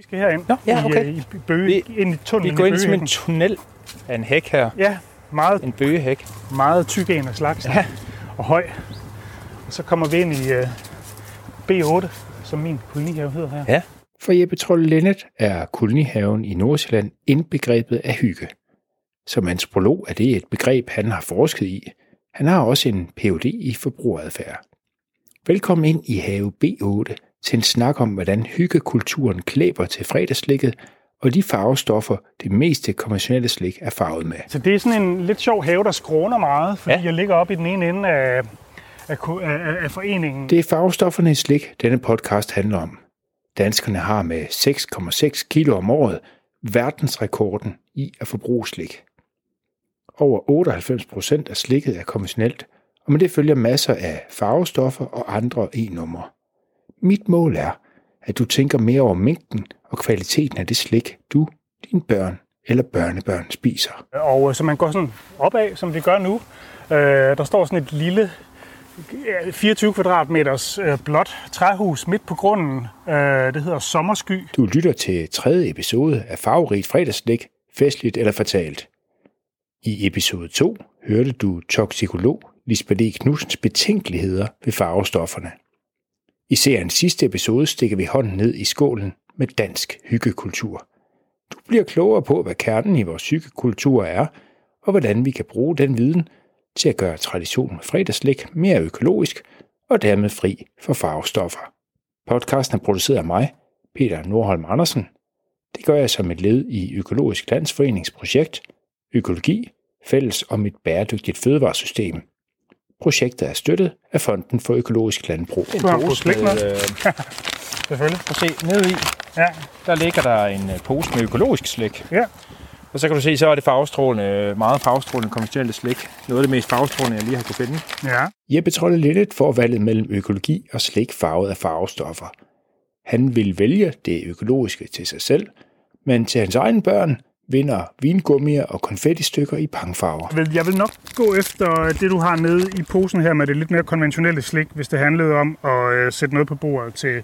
Vi skal herind Nå, ja, okay. i, øh, i bøge, Vi- ind i tunnelen Vi går i ind som en tunnel af en hæk her. Ja, meget, En bøgehæk. meget tyk en af slagsen. Ja. Og høj. Og så kommer vi ind i uh, B8, som min kolonihave hedder her. Ja. For Jeppe Trolle Lennet er kolonihaven i Nordsjælland indbegrebet af hygge. Som antropolog er det et begreb, han har forsket i. Han har også en Ph.D. i forbrugeradfærd. Velkommen ind i have B8 til en snak om, hvordan hyggekulturen klæber til fredagslikket og de farvestoffer, det meste konventionelle slik er farvet med. Så det er sådan en lidt sjov have, der skråner meget, fordi Ja. jeg ligger oppe i den ene ende af, af, af- af foreningen. Det er farvestofferne i slik, denne podcast handler om. Danskerne har med 6,6 kilo om året verdensrekorden i at forbruge slik. Over 98 procent af slikket er konventionelt, og med det følger masser af farvestoffer og andre e-numre. Mit mål er, at du tænker mere over mængden og kvaliteten af det slik, du, dine børn eller børnebørn spiser. Og øh, så man går sådan opad, som vi gør nu. Øh, der står sådan et lille ja, 24 kvadratmeters øh, blåt træhus midt på grunden. Øh, det hedder Sommersky. Du lytter til tredje episode af Farverigt fredagslik, festligt eller fatalt. I episode 2 hørte du toksikolog Lisbeth E. Knudsens betænkeligheder ved farvestofferne. I seriens sidste episode stikker vi hånden ned i skålen med dansk hyggekultur. Du bliver klogere på, hvad kernen i vores hyggekultur er, og hvordan vi kan bruge den viden til at gøre traditionen med fredagslik mere økologisk og dermed fri for farvestoffer. Podcasten er produceret af mig, Peter Nordholm Andersen. Det gør jeg som et led i Økologisk Landsforenings projekt Økologi, fælles om et bæredygtigt fødevaresystem. Projektet er støttet af Fonden for Økologisk Landbrug. Fået slik med. øh, Selvfølgelig. prøv at se, nede i, Ja, der ligger der en øh, pose med økologisk slik. ja. Og så kan du se, så er det farvestrålende, meget farvestrålende konventionelle slik. Noget af det mest farvestrålende, jeg lige har kunne finde. ja. Jeppe Trolle Lindet får valget mellem økologi og slik farvet af farvestoffer. Han vil vælge det økologiske til sig selv, men til hans egne børn vinder vingummier og konfettistykker i pangfarver. Jeg vil, jeg vil nok gå efter det, du har nede i posen her med det lidt mere konventionelle slik, hvis det handlede om at øh, sætte noget på bordet, til,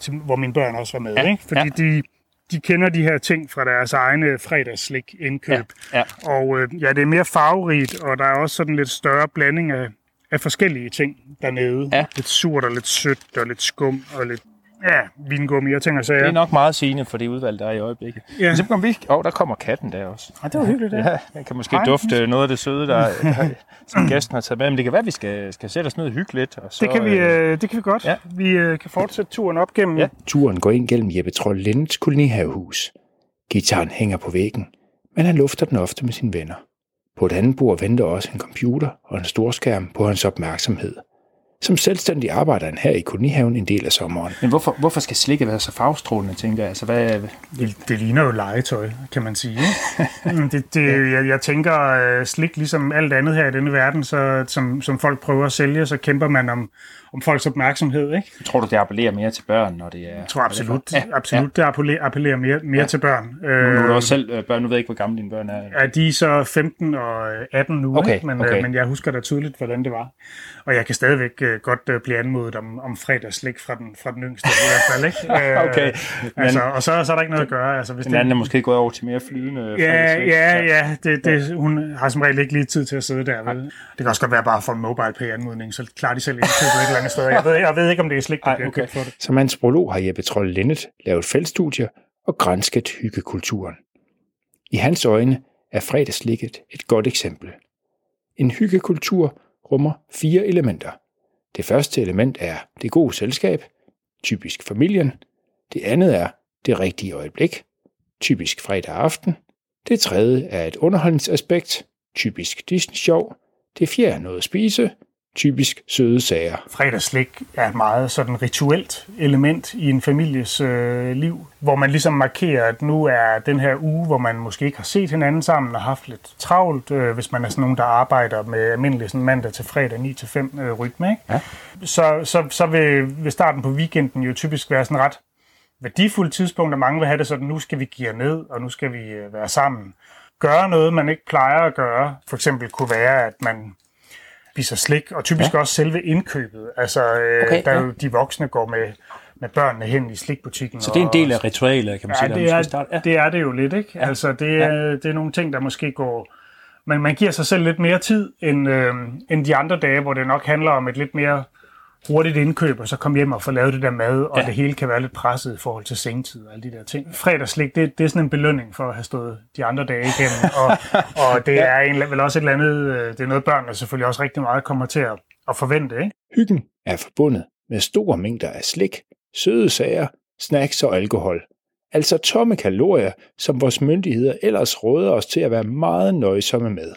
til, hvor mine børn også var med. Ja, Ikke? Fordi ja. de, de kender de her ting fra deres egne fredagsslik indkøb. Ja, Og øh, ja, det er mere farverigt, og der er også sådan lidt større blanding af, af forskellige ting dernede. Ja. Lidt surt og lidt sødt og lidt skum og lidt ja, vingummi og ting og sager. Det er nok meget sigende for det udvalg, der er i øjeblikket. Ja. Men så kommer vi... Åh, oh, der kommer katten der også. Ja, det var hyggeligt, det. Ja, jeg kan måske Hej. dufte noget af det søde, der, som gæsten har taget med. Men det kan være, at vi skal, skal sætte os ned og hygge lidt. Og så, Det kan, vi, øh, øh, det kan vi godt. Ja. Vi øh, kan fortsætte turen op gennem Ja. Turen går ind gennem Jeppe Trold Lindens kolonihavehus. Gitaren hænger på væggen, men han lufter den ofte med sine venner. På et andet bord venter også en computer og en storskærm på hans opmærksomhed. Som selvstændig arbejder han her i kolonihaven en del af sommeren. Men hvorfor, hvorfor skal slikket være så farvestrålende, tænker jeg? Altså, hvad, Det, det ligner jo legetøj, kan man sige. det, det, jeg, jeg tænker, øh, slik ligesom alt andet her i denne verden, så, som, som folk prøver at sælge, så kæmper man om, om folks opmærksomhed. Ikke? tror du, det appellerer mere til børn, når det er... Jeg tror absolut, Ja, ja, absolut det appellerer, appellerer mere, mere Ja. ja. til børn. Nu er du Øh, også selv øh, børn, nu ved jeg ikke, hvor gamle dine børn er. Ja, de er så 15 og 18 nu, Okay, ikke? Men, okay. øh, men jeg husker da tydeligt, hvordan det var. Og jeg kan stadigvæk øh, godt øh, blive anmodet om, om fredagslik fra den, fra den yngste i hvert fald. Ikke? Øh, Okay, men- altså, og så, så er der ikke noget at gøre. Altså, hvis Den anden er måske gået over til mere flydende Ja, ja, ja. Det, det, hun har som regel ikke lige tid til at sidde der. Vel? Det kan også godt være bare for en mobile pay anmodning, så klarer de selv indkøbet et eller andet sted. Jeg ved, jeg ved ikke, om det er slik, der Ej, bliver okay. for det. Som antropolog har Jeppe Trold Lindet lavet feltstudier og grænsket hyggekulturen. I hans øjne er fredagslikket et godt eksempel. En hyggekultur rummer fire elementer. Det første element er det gode selskab, typisk familien. Det andet er det rigtige øjeblik, typisk fredag aften. Det tredje er et underholdningsaspekt, typisk Disney-show. Det fjerde er noget at spise, typisk søde sager. Fredagsslik er et meget sådan rituelt element i en families øh, liv, hvor man ligesom markerer, at nu er den her uge, hvor man måske ikke har set hinanden sammen og haft lidt travlt, øh, hvis man er sådan nogen, der arbejder med almindelig sådan mandag til fredag 9-5 øh, rytme. Ikke? Ja. Så, så, så vil, vil starten på weekenden jo typisk være sådan ret værdifuldt tidspunkt, og mange vil have det sådan, nu skal vi give ned, og nu skal vi øh, være sammen. Gøre noget, man ikke plejer at gøre. For eksempel kunne være, at man spiser slik, og typisk ja. også selve indkøbet. Altså, øh, Okay, der er ja. jo, de voksne går med med børnene hen i slikbutikken. Så det er en del af ritualet, kan man ja, sige. det er, starte. Ja. det er det jo lidt, ikke? Ja. Altså, det er, ja. det er nogle ting, der måske går... Men man giver sig selv lidt mere tid, end, øh, end de andre dage, hvor det nok handler om et lidt mere hurtigt indkøb, og så komme hjem og få lavet det der mad, og ja. det hele kan være lidt presset i forhold til sengetid og alle de der ting. Fredagslik, det, det er sådan en belønning for at have stået de andre dage igennem, og, og det er en, vel også et eller andet, øh, det er noget børnene selvfølgelig også rigtig meget kommer til at, at forvente. Ikke? Hyggen er forbundet med store mængder af slik, søde sager, snacks og alkohol. Altså tomme kalorier, som vores myndigheder ellers råder os til at være meget nøjsomme med.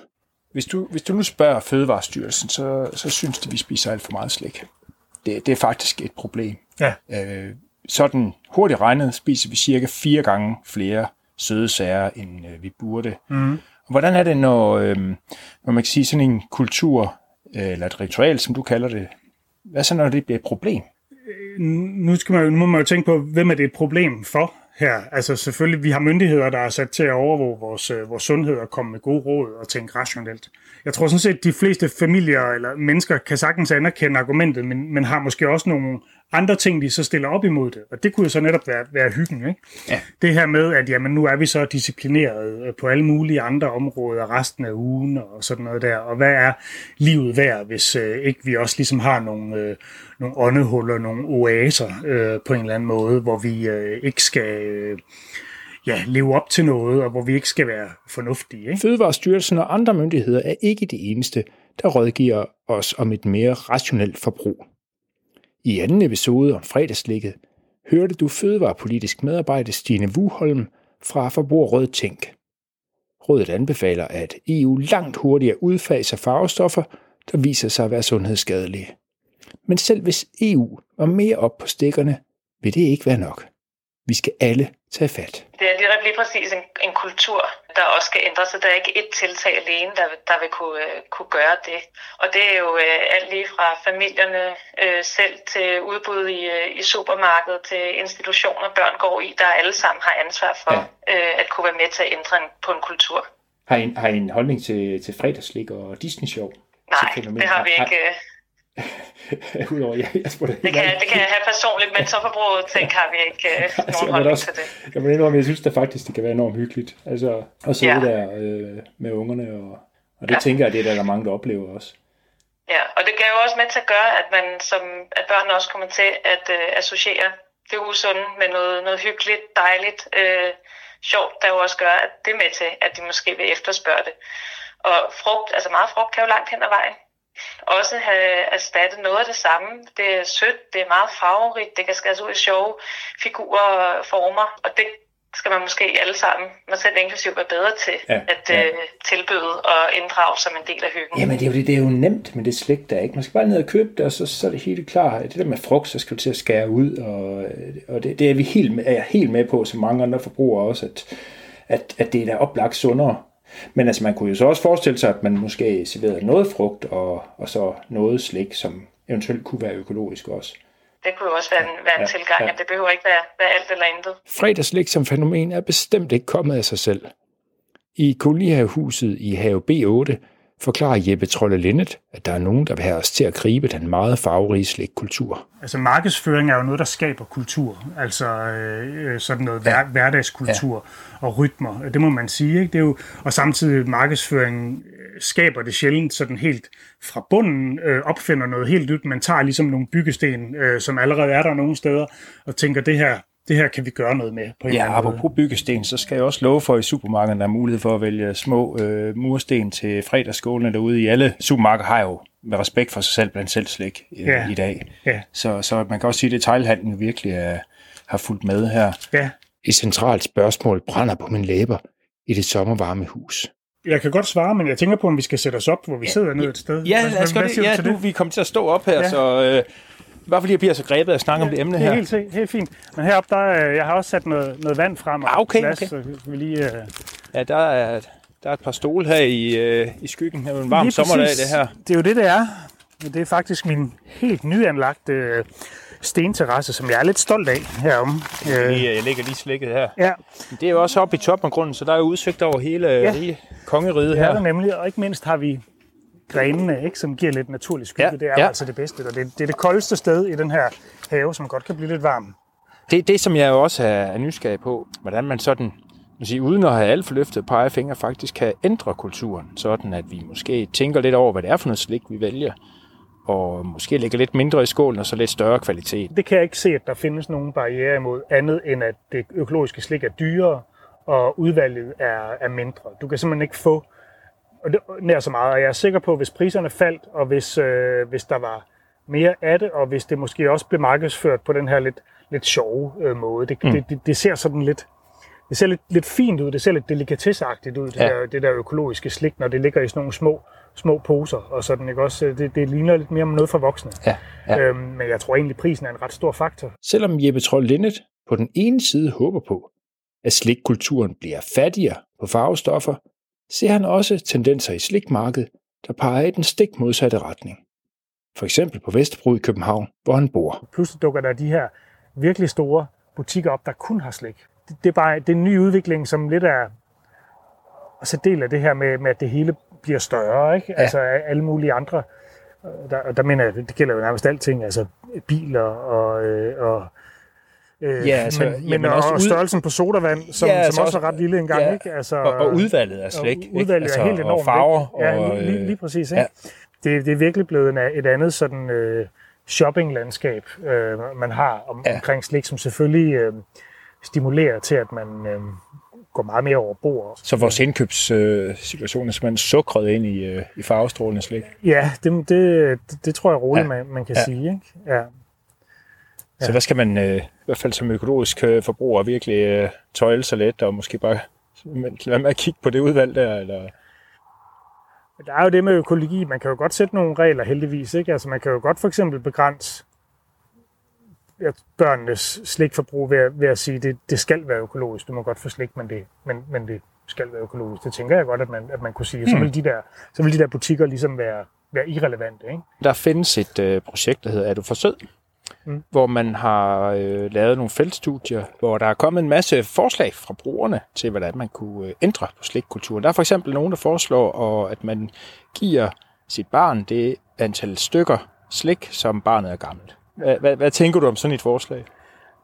Hvis du, hvis du nu spørger Fødevarestyrelsen, så, så synes de, vi spiser alt for meget slik. Det, det er faktisk et problem. Ja. Øh, sådan hurtigt regnet spiser vi cirka fire gange flere søde sager, end øh, vi burde. Mm. Hvordan er det, når, øh, når man kan sige sådan en kultur, øh, eller et ritual, som du kalder det, hvad så når det bliver et problem? Nu, skal man, nu må man jo tænke på, hvem er det et problem for her? Altså selvfølgelig, vi har myndigheder, der er sat til at overvåge vores, øh, vores sundhed og komme med gode råd og tænke rationelt. Jeg tror sådan set, at de fleste familier eller mennesker kan sagtens anerkende argumentet, men, men har måske også nogle andre ting, de så stiller op imod det. Og det kunne jo så netop være, være hyggen. Ikke? Ja. Det her med, at jamen, nu er vi så disciplineret øh, på alle mulige andre områder resten af ugen og sådan noget der. Og hvad er livet værd, hvis øh, ikke vi også ligesom har nogle, øh, nogle åndehuller, nogle oaser øh, på en eller anden måde, hvor vi øh, ikke skal... Øh, ja, leve op til noget, og hvor vi ikke skal være fornuftige. Ikke? Fødevarestyrelsen og andre myndigheder er ikke de eneste, der rådgiver os om et mere rationelt forbrug. I anden episode om fredagslægget hørte du fødevarepolitisk medarbejder Stine Wuholm fra Forbrugerrådet Tænk. Rådet anbefaler, at EU langt hurtigere udfaser farvestoffer, der viser sig at være sundhedsskadelige. Men selv hvis EU var mere op på stikkerne, vil det ikke være nok. Vi skal alle tage fat. Det er lige, lige præcis en, en kultur, der også skal ændres, så der er ikke et tiltag alene, der, der vil kunne, uh, kunne gøre det. Og det er jo uh, alt lige fra familierne uh, selv til udbud i, uh, i supermarkedet til institutioner, børn går i, der alle sammen har ansvar for ja. uh, at kunne være med til at ændre en, på en kultur. Har I, har I en holdning til, til fredagslik og Disney-show? Nej, det har vi ikke. Har, Udover, jeg, jeg spurgte, det, kan, det kan jeg have personligt, men så forbruget ting har vi ikke uh, altså, nogen holdning også, til det. Jeg må indrømme, jeg synes det faktisk, det kan være enormt hyggeligt. Altså at sidde ja. der øh, med ungerne, og, og det ja. tænker jeg, det er der, der er mange, der oplever også. Ja, og det kan jo også med til at gøre, at, man som, at børnene også kommer til at uh, associere det usunde med noget, noget hyggeligt, dejligt, uh, sjovt, der jo også gør, at det er med til, at de måske vil efterspørge det. Og frugt, altså meget frugt kan jo langt hen ad vejen også have erstattet noget af det samme. Det er sødt, det er meget farverigt, det kan skæres ud i sjove figurer og former, og det skal man måske alle sammen, man selv inklusiv, være bedre til ja, at ja. Uh, tilbyde og inddrage som en del af hyggen. Jamen det er jo, det, det er jo nemt med det slik der, ikke? Man skal bare ned og købe det, og så, så er det helt klart. Det der med frugt, så skal du til at skære ud, og, og det, det er vi helt, er jeg helt med på, som mange andre forbrugere også, at, at, at det er da oplagt sundere men altså, man kunne jo så også forestille sig, at man måske serverede noget frugt og, og så noget slik, som eventuelt kunne være økologisk også. Det kunne jo også være en, være en ja, tilgang, ja. at det behøver ikke være, være alt eller intet. Fredagslik som fænomen er bestemt ikke kommet af sig selv. I kolonihavehuset i have B8 forklarer Jeppe Trolle Lindet, at der er nogen, der vil have os til at gribe den meget farverige slikkultur. Altså markedsføring er jo noget, der skaber kultur, altså øh, sådan noget hver, hverdagskultur ja. og rytmer, det må man sige. Ikke? Det er jo, og samtidig markedsføring øh, skaber det sjældent sådan helt fra bunden, øh, opfinder noget helt nyt, man tager ligesom nogle byggesten, øh, som allerede er der nogle steder, og tænker, det her det her kan vi gøre noget med. På en ja, apropos måde. byggesten, så skal jeg også love for, at i supermarkedet der er mulighed for at vælge små øh, mursten til fredagsskålene derude i alle supermarkeder har jo med respekt for sig selv blandt selv slik øh, ja. i dag. Ja. Så, så man kan også sige, at detaljhandlen virkelig er, har fulgt med her. Ja. Et centralt spørgsmål brænder på min læber i det sommervarme hus. Jeg kan godt svare, men jeg tænker på, om vi skal sætte os op, hvor vi sidder ned et sted. Ja, lad os det. Ja, du, vi kommer til at stå op her, ja. så... Øh, bare fordi jeg bliver så grebet at snakke ja, om det emne her. Det er helt, helt fint. Men heroppe, der, øh, jeg har også sat noget, noget vand frem. Ah, okay, glas, okay. Så vi lige, uh... Ja, der er, der er et par stole her i, uh, i skyggen. Det er jo en varm lige sommerdag, præcis. det her. Det er jo det, det er. Det er faktisk min helt nyanlagte uh, stenterrasse, som jeg er lidt stolt af herom. Lige, jeg ligger lige slikket her. Ja. Det er jo også oppe i toppen af grunden, så der er jo udsigt over hele, ja. det her. Det er der nemlig, og ikke mindst har vi grenene, ikke, som giver lidt naturlig skygge. Ja, det er ja. altså det bedste, og det, det er det koldeste sted i den her have, som godt kan blive lidt varm. Det, det som jeg jo også er, nysgerrig på, hvordan man sådan, man siger, uden at have alt for løftet pegefinger, faktisk kan ændre kulturen, sådan at vi måske tænker lidt over, hvad det er for noget slik, vi vælger, og måske lægger lidt mindre i skålen, og så lidt større kvalitet. Det kan jeg ikke se, at der findes nogen barriere imod, andet end at det økologiske slik er dyrere, og udvalget er, er mindre. Du kan simpelthen ikke få og det, nær så meget. Og jeg er sikker på, at hvis priserne faldt, og hvis, øh, hvis der var mere af det, og hvis det måske også blev markedsført på den her lidt, lidt sjove øh, måde. Det, mm. det, det, det ser sådan lidt, det ser lidt, lidt fint ud, det ser lidt delikatesseagtigt ud, det, ja. der, det der økologiske slik, når det ligger i sådan nogle små, små poser, og sådan, ikke også? Det, det ligner lidt mere noget for voksne. Ja. Ja. Øhm, men jeg tror egentlig, prisen er en ret stor faktor. Selvom Jeppe Troll Lindet på den ene side håber på, at slikkulturen bliver fattigere på farvestoffer, ser han også tendenser i slikmarkedet, der peger i den stik modsatte retning. For eksempel på Vesterbro i København, hvor han bor. Pludselig dukker der de her virkelig store butikker op, der kun har slik. Det, er bare det er en ny udvikling, som lidt er så del af det her med, med, at det hele bliver større. Ikke? Ja. Altså alle mulige andre. Der, der mener jeg, det gælder jo nærmest alting. Altså biler og, øh, og Øh, ja, altså, men, men også og størrelsen på sodavand, som, ja, altså som også er ret lille engang. Ja, ikke? Altså, og, og udvalget er slet ikke. Udvalget altså, er helt enormt. Og farver. Ikke? Ja, lige, lige, lige præcis. Ikke? Ja. Det, det er virkelig blevet en, et andet sådan øh, shoppinglandskab, øh, man har om, ja. omkring slik, som selvfølgelig øh, stimulerer til, at man øh, går meget mere over bord. Så vores indkøbssituation øh, er simpelthen sukret ind i, øh, i farvestrålende slik? Ja, det, det, det tror jeg roligt, ja. man, man kan ja. sige. Ikke? Ja. Ja. Så hvad skal man, øh, i hvert fald som økologisk øh, forbruger, virkelig øh, tøjle sig let, og måske bare lade med at kigge på det udvalg der? Eller? Der er jo det med økologi, man kan jo godt sætte nogle regler heldigvis. Ikke? Altså man kan jo godt for eksempel begrænse børnenes slikforbrug ved, ved at sige, at det, det skal være økologisk. Du må godt få slik, men det, men, men det skal være økologisk. Det tænker jeg godt, at man, at man kunne sige. Så, hmm. vil de der, så vil de der butikker ligesom være, være irrelevante. Ikke? Der findes et øh, projekt, der hedder Er du for sød? Mm. hvor man har øh, lavet nogle feltstudier, hvor der er kommet en masse forslag fra brugerne til, hvordan man kunne øh, ændre på slikkulturen. Der er for eksempel nogen, der foreslår, og, at man giver sit barn det antal stykker slik, som barnet er gammelt. Hvad, hvad, hvad tænker du om sådan et forslag?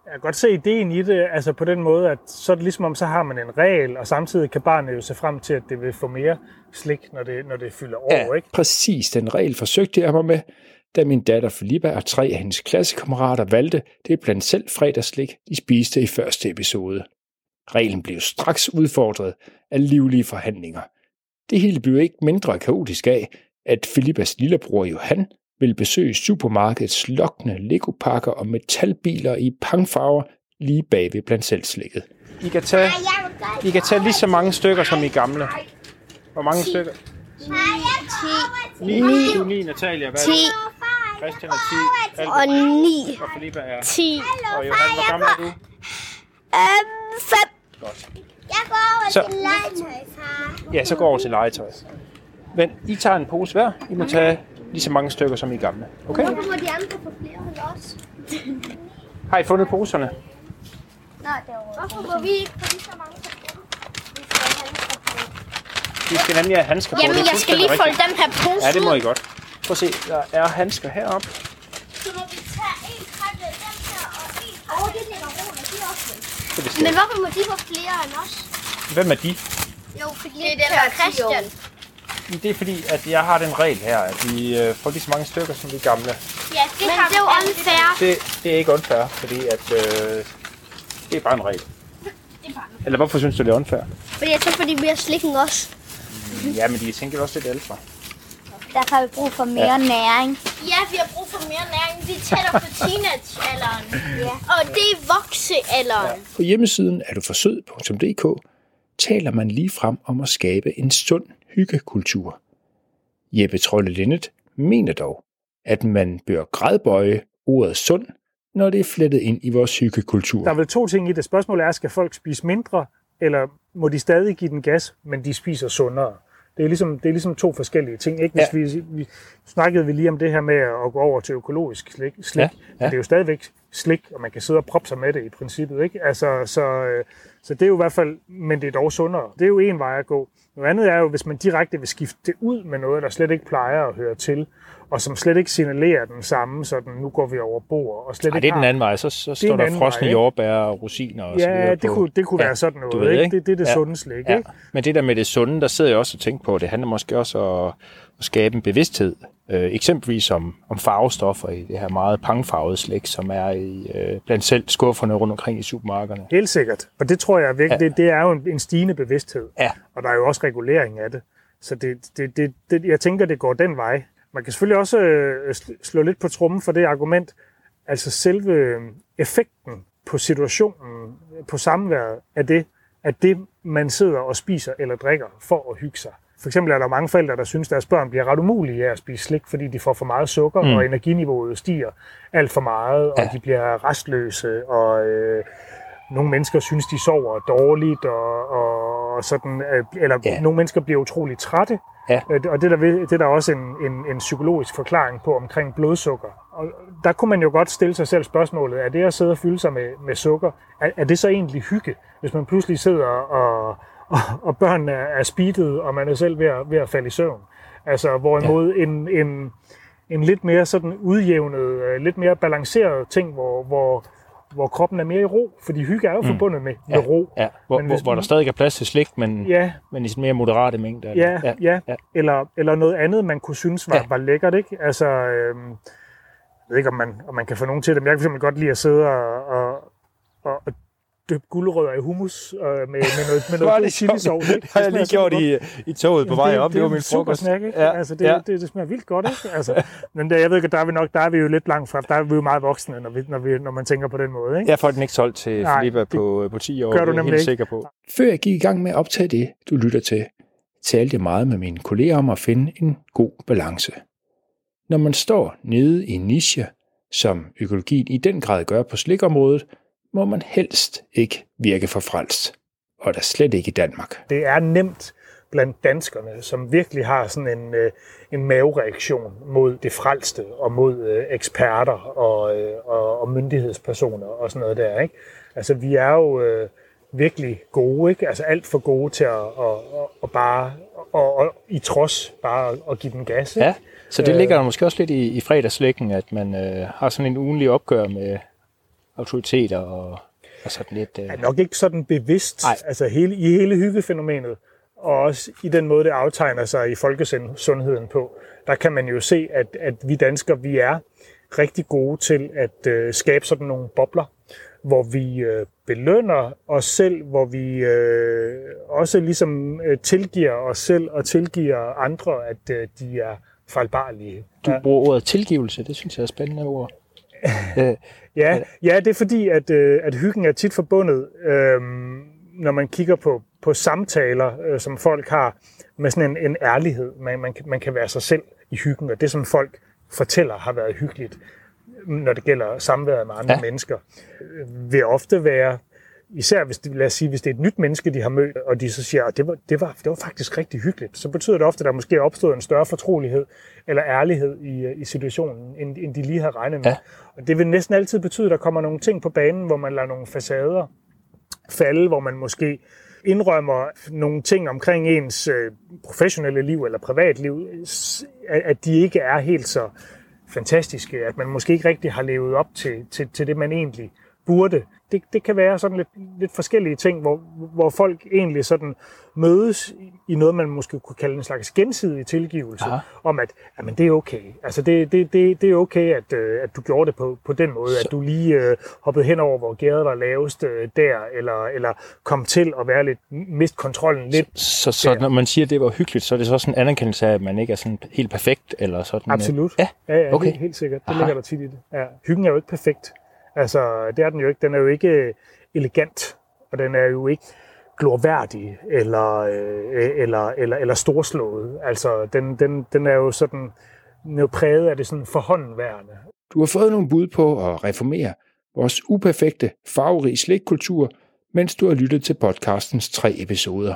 Jeg kan godt se ideen i det, altså på den måde, at så er det ligesom om, så har man en regel, og samtidig kan barnet jo se frem til, at det vil få mere slik, når det, når det fylder over, ja, ikke? præcis. Den regel forsøgte jeg mig med, da min datter Filippa og tre af hendes klassekammerater valgte det blandt selv fredagslik, de spiste i første episode. Reglen blev straks udfordret af livlige forhandlinger. Det hele blev ikke mindre kaotisk af, at Filippas lillebror Johan vil besøge supermarkedets lokkende legopakker og metalbiler i pangfarver lige bagved blandt selvslikket. I kan tage, I kan tage lige så mange stykker som i gamle. Hvor mange stykker? 10. 9. 9. Natalia, hvad 10. Christian er 10. Og 9. Og Filippa er 10. Og Johan, hvor gammel er du? Øhm, 5. Godt. Jeg går over så. til legetøj, far. Ja, så går over til legetøj. Men I tager en pose hver. I må tage lige så mange stykker som I gamle. Okay? Hvorfor må de andre få flere end os? Har I fundet poserne? Nej, det er Hvorfor må vi ikke få lige så mange? Vi skal nemlig have handsker på. Jamen, jeg skal lige folde den her pose Ja, det må I godt. Prøv at se, der er handsker heroppe. Så må vi tage en kratte af dem her og en kratte. Åh, det ligger og de er også Men hvorfor må de få flere end os? Hvem er de? Jo, fordi det er den her Christian. Det er fordi, at jeg har den regel her, at vi øh, får lige så mange stykker som de gamle. Ja, det Men det er jo unfair. Det, det er ikke unfair, fordi at, øh, det er bare en regel. Eller hvorfor synes du, det er unfair? Fordi jeg tænker, fordi vi har slikken også. Ja, men de tænker også lidt ældre. Derfor har vi brug for mere ja. næring. Ja, vi har brug for mere næring. Vi tæller på teenagealderen. ja. Og det er voksealderen. Ja. På hjemmesiden er du forsød.dk taler man lige frem om at skabe en sund hyggekultur. Jeppe Trolle Lindet mener dog, at man bør gradbøje ordet sund, når det er flettet ind i vores hyggekultur. Der er vel to ting i det. Spørgsmålet er, skal folk spise mindre, eller må de stadig give den gas, men de spiser sundere? Det er ligesom, det er ligesom to forskellige ting. Ikke? Hvis ja. vi, vi snakkede vi lige om det her med at gå over til økologisk slik. slik. Ja, ja. Det er jo stadigvæk slik, og man kan sidde og proppe sig med det i princippet. Ikke? Altså, så, øh, så det er jo i hvert fald, men det er dog sundere. Det er jo en vej at gå. Noget andet er jo, hvis man direkte vil skifte det ud med noget, der slet ikke plejer at høre til, og som slet ikke signalerer den samme, sådan nu går vi over bord. Og slet Ej, ikke det er den anden vej, så, så står der frosne jordbær og rosiner og ja, så videre det kunne, det kunne ja, være sådan noget. Ved, ikke? Det, det er det ja, sunde slik. Ja. Ikke? Men det der med det sunde, der sidder jeg også og tænker på, det handler måske også om at skabe en bevidsthed. Øh, eksempelvis om, om farvestoffer i det her meget pangfarvede slik, som er i, øh, blandt selv skufferne rundt omkring i supermarkederne. Helt sikkert. Og det tror jeg virkelig, ja. det, det er jo en, en stigende bevidsthed. Ja. Og der er jo også regulering af det. Så det, det, det, det, jeg tænker, det går den vej. Man kan selvfølgelig også øh, slå lidt på trummen for det argument, altså selve øh, effekten på situationen, på samværet, af det, at det, man sidder og spiser eller drikker for at hygge sig. For eksempel er der mange forældre, der synes, at deres børn bliver ret umulige af at spise slik, fordi de får for meget sukker, mm. og energiniveauet stiger alt for meget, og ja. de bliver restløse, og øh, nogle mennesker synes, de sover dårligt, og, og sådan, øh, eller ja. nogle mennesker bliver utrolig trætte, Ja. Øh, og det er, der, det er der også en, en, en psykologisk forklaring på omkring blodsukker. Og der kunne man jo godt stille sig selv spørgsmålet, er det at sidde og fylde sig med, med sukker, er, er det så egentlig hygge, hvis man pludselig sidder og, og, og børnene er speedet, og man er selv ved at, ved at falde i søvn? Altså hvorimod ja. en, en, en lidt mere sådan udjævnet, øh, lidt mere balanceret ting, hvor, hvor hvor kroppen er mere i ro, fordi hygge er jo mm. forbundet med, med ja, ro. Ja. Hvor, men hvis, hvor der stadig er plads til slik, men, ja, men i sådan mere moderate mængder. Ja, ja, ja. ja. Eller, eller noget andet, man kunne synes var, ja. var lækkert. Ikke? Altså, øhm, jeg ved ikke, om man, om man kan få nogen til det, men jeg kan simpelthen godt lide at sidde og, og, og, og døbe guldrødder i hummus øh, med, med noget, med noget god chili sovs. Det har jeg lige gjort i, i toget på vej op. Det, det var min frokost. Snack, ikke? Ja, altså, det, ja. det, det, smager vildt godt. Ikke? Altså, men der, jeg ved ikke, der er vi nok der er vi jo lidt langt fra. Der er vi jo meget voksne, når, vi, når, vi, når man tænker på den måde. Ikke? Jeg får den ikke solgt til Nej, Filippa på, på 10 år. Gør du nemlig helt ikke. sikker på. Før jeg gik i gang med at optage det, du lytter til, talte jeg meget med mine kolleger om at finde en god balance. Når man står nede i en niche, som økologien i den grad gør på slikområdet, må man helst ikke virke for frelst. Og der slet ikke i Danmark. Det er nemt blandt danskerne, som virkelig har sådan en, øh, en mavereaktion mod det frelste og mod øh, eksperter og, øh, og, og myndighedspersoner og sådan noget der. Ikke? Altså vi er jo øh, virkelig gode, ikke? altså alt for gode til at, at, at, at bare og, og i trods bare at give den gas. Ikke? Ja, så det ligger der måske også lidt i, i fredagslæggen, at man øh, har sådan en ugenlig opgør med, autoriteter og, og sådan lidt... Øh... Er nok ikke sådan bevidst, Ej. altså hele, i hele hyggefænomenet, og også i den måde, det aftegner sig i folkesundheden på, der kan man jo se, at, at vi danskere, vi er rigtig gode til at øh, skabe sådan nogle bobler, hvor vi øh, belønner os selv, hvor vi øh, også ligesom øh, tilgiver os selv og tilgiver andre, at øh, de er fejlbarlige. Du bruger ordet tilgivelse, det synes jeg er spændende ord. ja, ja, det er fordi, at, øh, at hyggen er tit forbundet, øh, når man kigger på, på samtaler, øh, som folk har, med sådan en, en ærlighed. Man, man, man kan være sig selv i hyggen, og det, som folk fortæller, har været hyggeligt, når det gælder samværet med andre ja. mennesker, øh, vil ofte være især hvis, det, lad os sige, hvis det er et nyt menneske, de har mødt, og de så siger, at det var, det var, det var faktisk rigtig hyggeligt, så betyder det ofte, at der måske er opstået en større fortrolighed eller ærlighed i, i situationen, end, end de lige har regnet med. Ja. Og det vil næsten altid betyde, at der kommer nogle ting på banen, hvor man lader nogle facader falde, hvor man måske indrømmer nogle ting omkring ens øh, professionelle liv eller privatliv, at, at de ikke er helt så fantastiske, at man måske ikke rigtig har levet op til, til, til det, man egentlig burde det, det kan være sådan lidt, lidt forskellige ting, hvor, hvor folk egentlig sådan mødes i noget, man måske kunne kalde en slags gensidig tilgivelse, Aha. om at jamen, det er okay. Altså det, det, det, det er okay, at, øh, at du gjorde det på, på den måde, så. at du lige øh, hoppede hen over, hvor gæret var lavest øh, der, eller, eller kom til at være lidt, mist kontrollen lidt. Så, så, så når man siger, at det var hyggeligt, så er det så sådan en anerkendelse af, at man ikke er sådan helt perfekt, eller sådan? Absolut. Ja, ja, ja okay. helt, helt sikkert. Det Aha. ligger der tit i det. Ja. Hyggen er jo ikke perfekt. Altså, det er den jo ikke. Den er jo ikke øh, elegant, og den er jo ikke glorværdig eller, øh, øh, eller, eller, eller storslået. Altså, den, den, den er jo sådan noget præget af det sådan forhåndværende. Du har fået nogle bud på at reformere vores uperfekte, farverige slikkultur, mens du har lyttet til podcastens tre episoder.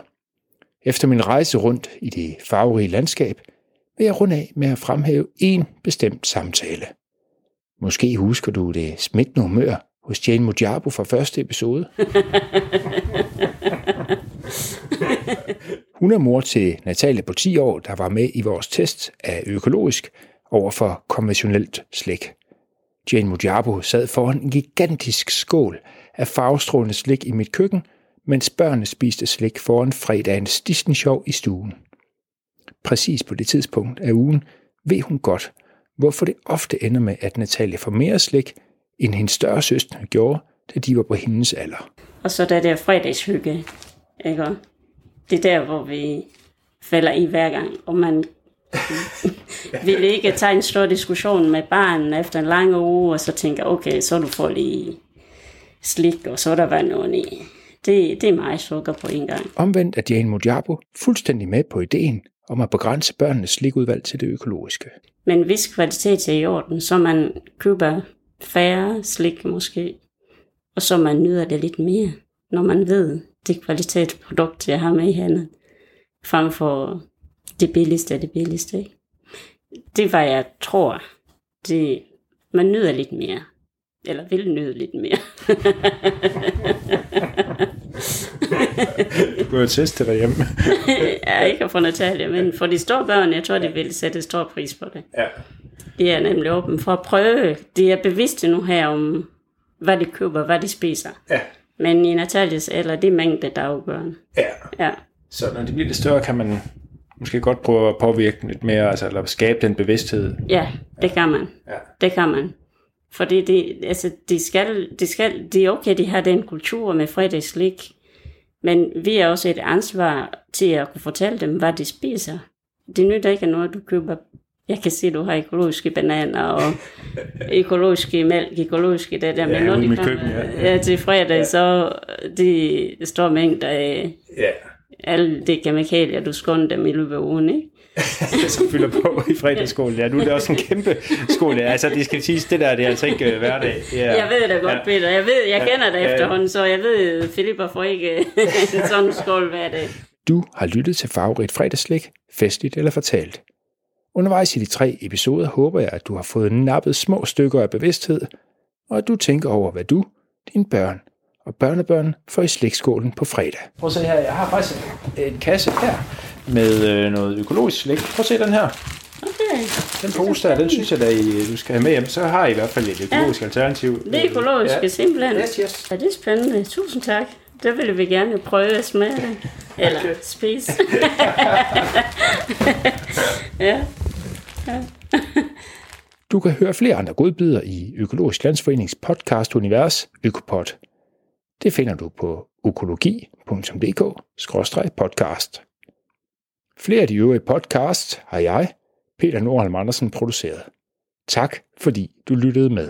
Efter min rejse rundt i det farverige landskab, vil jeg runde af med at fremhæve en bestemt samtale – Måske husker du det smittende humør hos Jane Mojabo fra første episode. Hun er mor til Natalia på 10 år, der var med i vores test af økologisk over for konventionelt slik. Jane Mojabo sad foran en gigantisk skål af farvestrålende slik i mit køkken, mens børnene spiste slik foran fredagens Disney-show i stuen. Præcis på det tidspunkt af ugen ved hun godt, hvorfor det ofte ender med, at Natalia får mere slik, end hendes større søster gjorde, da de var på hendes alder. Og så der der fredagshygge, ikke? Det er der, hvor vi falder i hver gang, og man vil ikke tage en stor diskussion med barnen efter en lang uge, og så tænker, okay, så du får lige slik, og så er der noget i. Det, det er meget sukker på en gang. Omvendt er Jane Mojabo fuldstændig med på ideen om at begrænse børnenes slikudvalg til det økologiske. Men hvis kvalitet er i orden, så man køber færre slik måske, og så man nyder det lidt mere, når man ved det kvalitetsprodukt, jeg har med i handen, frem for det billigste af det billigste. Ikke? Det var jeg tror, det, man nyder lidt mere. Eller vil nyde lidt mere. du kan jo teste derhjemme. ja, ikke for Natalia, men for de store børn, jeg tror, de vil sætte stor pris på det. Ja. De er nemlig åbne for at prøve. De er bevidste nu her om, hvad de køber, hvad de spiser. Ja. Men i Natalias alder, det er mængde, der afgørende. Ja. ja. Så når de bliver lidt større, kan man måske godt prøve at påvirke lidt mere, altså, eller skabe den bevidsthed. Ja, det kan man. Ja. Det kan man. Fordi det, altså, de skal, de skal, det er okay, de har den kultur med fredagslik, men vi har også et ansvar til at kunne fortælle dem, hvad de spiser. Det nytter ikke noget, du køber jeg kan se, at du har økologiske bananer og økologiske mælk, økologiske det der. Men ja, når de kommer køkken, ja. ja. til fredag, ja. så de store mængder af ja. alle de kemikalier, du skåner dem i løbet af ugen, ikke? som fylder på i fredagsskolen. Ja, nu er det også en kæmpe skole. Altså, det skal sige, det der, det er altså ikke uh, hverdag. Yeah. Jeg ved det godt, ja. Peter. Jeg ved, jeg kender det ja. efterhånden, så jeg ved, Filippa får ikke en sådan skål hver dag. Du har lyttet til Favorit Fredagslik, festligt eller fortalt. Undervejs i de tre episoder håber jeg, at du har fået nappet små stykker af bevidsthed, og at du tænker over, hvad du, dine børn og børnebørn får i slikskålen på fredag. Prøv at se her, jeg har faktisk en kasse her med øh, noget økologisk slik. Prøv at se den her. Okay. Den pose der, den synes jeg, da I, du skal have med hjem. Så har I i hvert fald et økologisk ja. alternativ. Det er økologisk, ja. simpelthen. Yes, yes. Ja, det er spændende. Tusind tak. Det vil vi gerne prøve at smage det. Eller okay. spise. ja. ja. du kan høre flere andre godbidder i Økologisk Landsforenings podcast Univers Økopod. Det finder du på økologi.dk-podcast. Flere af de øvrige podcasts har jeg, Peter Nordholm Andersen, produceret. Tak fordi du lyttede med.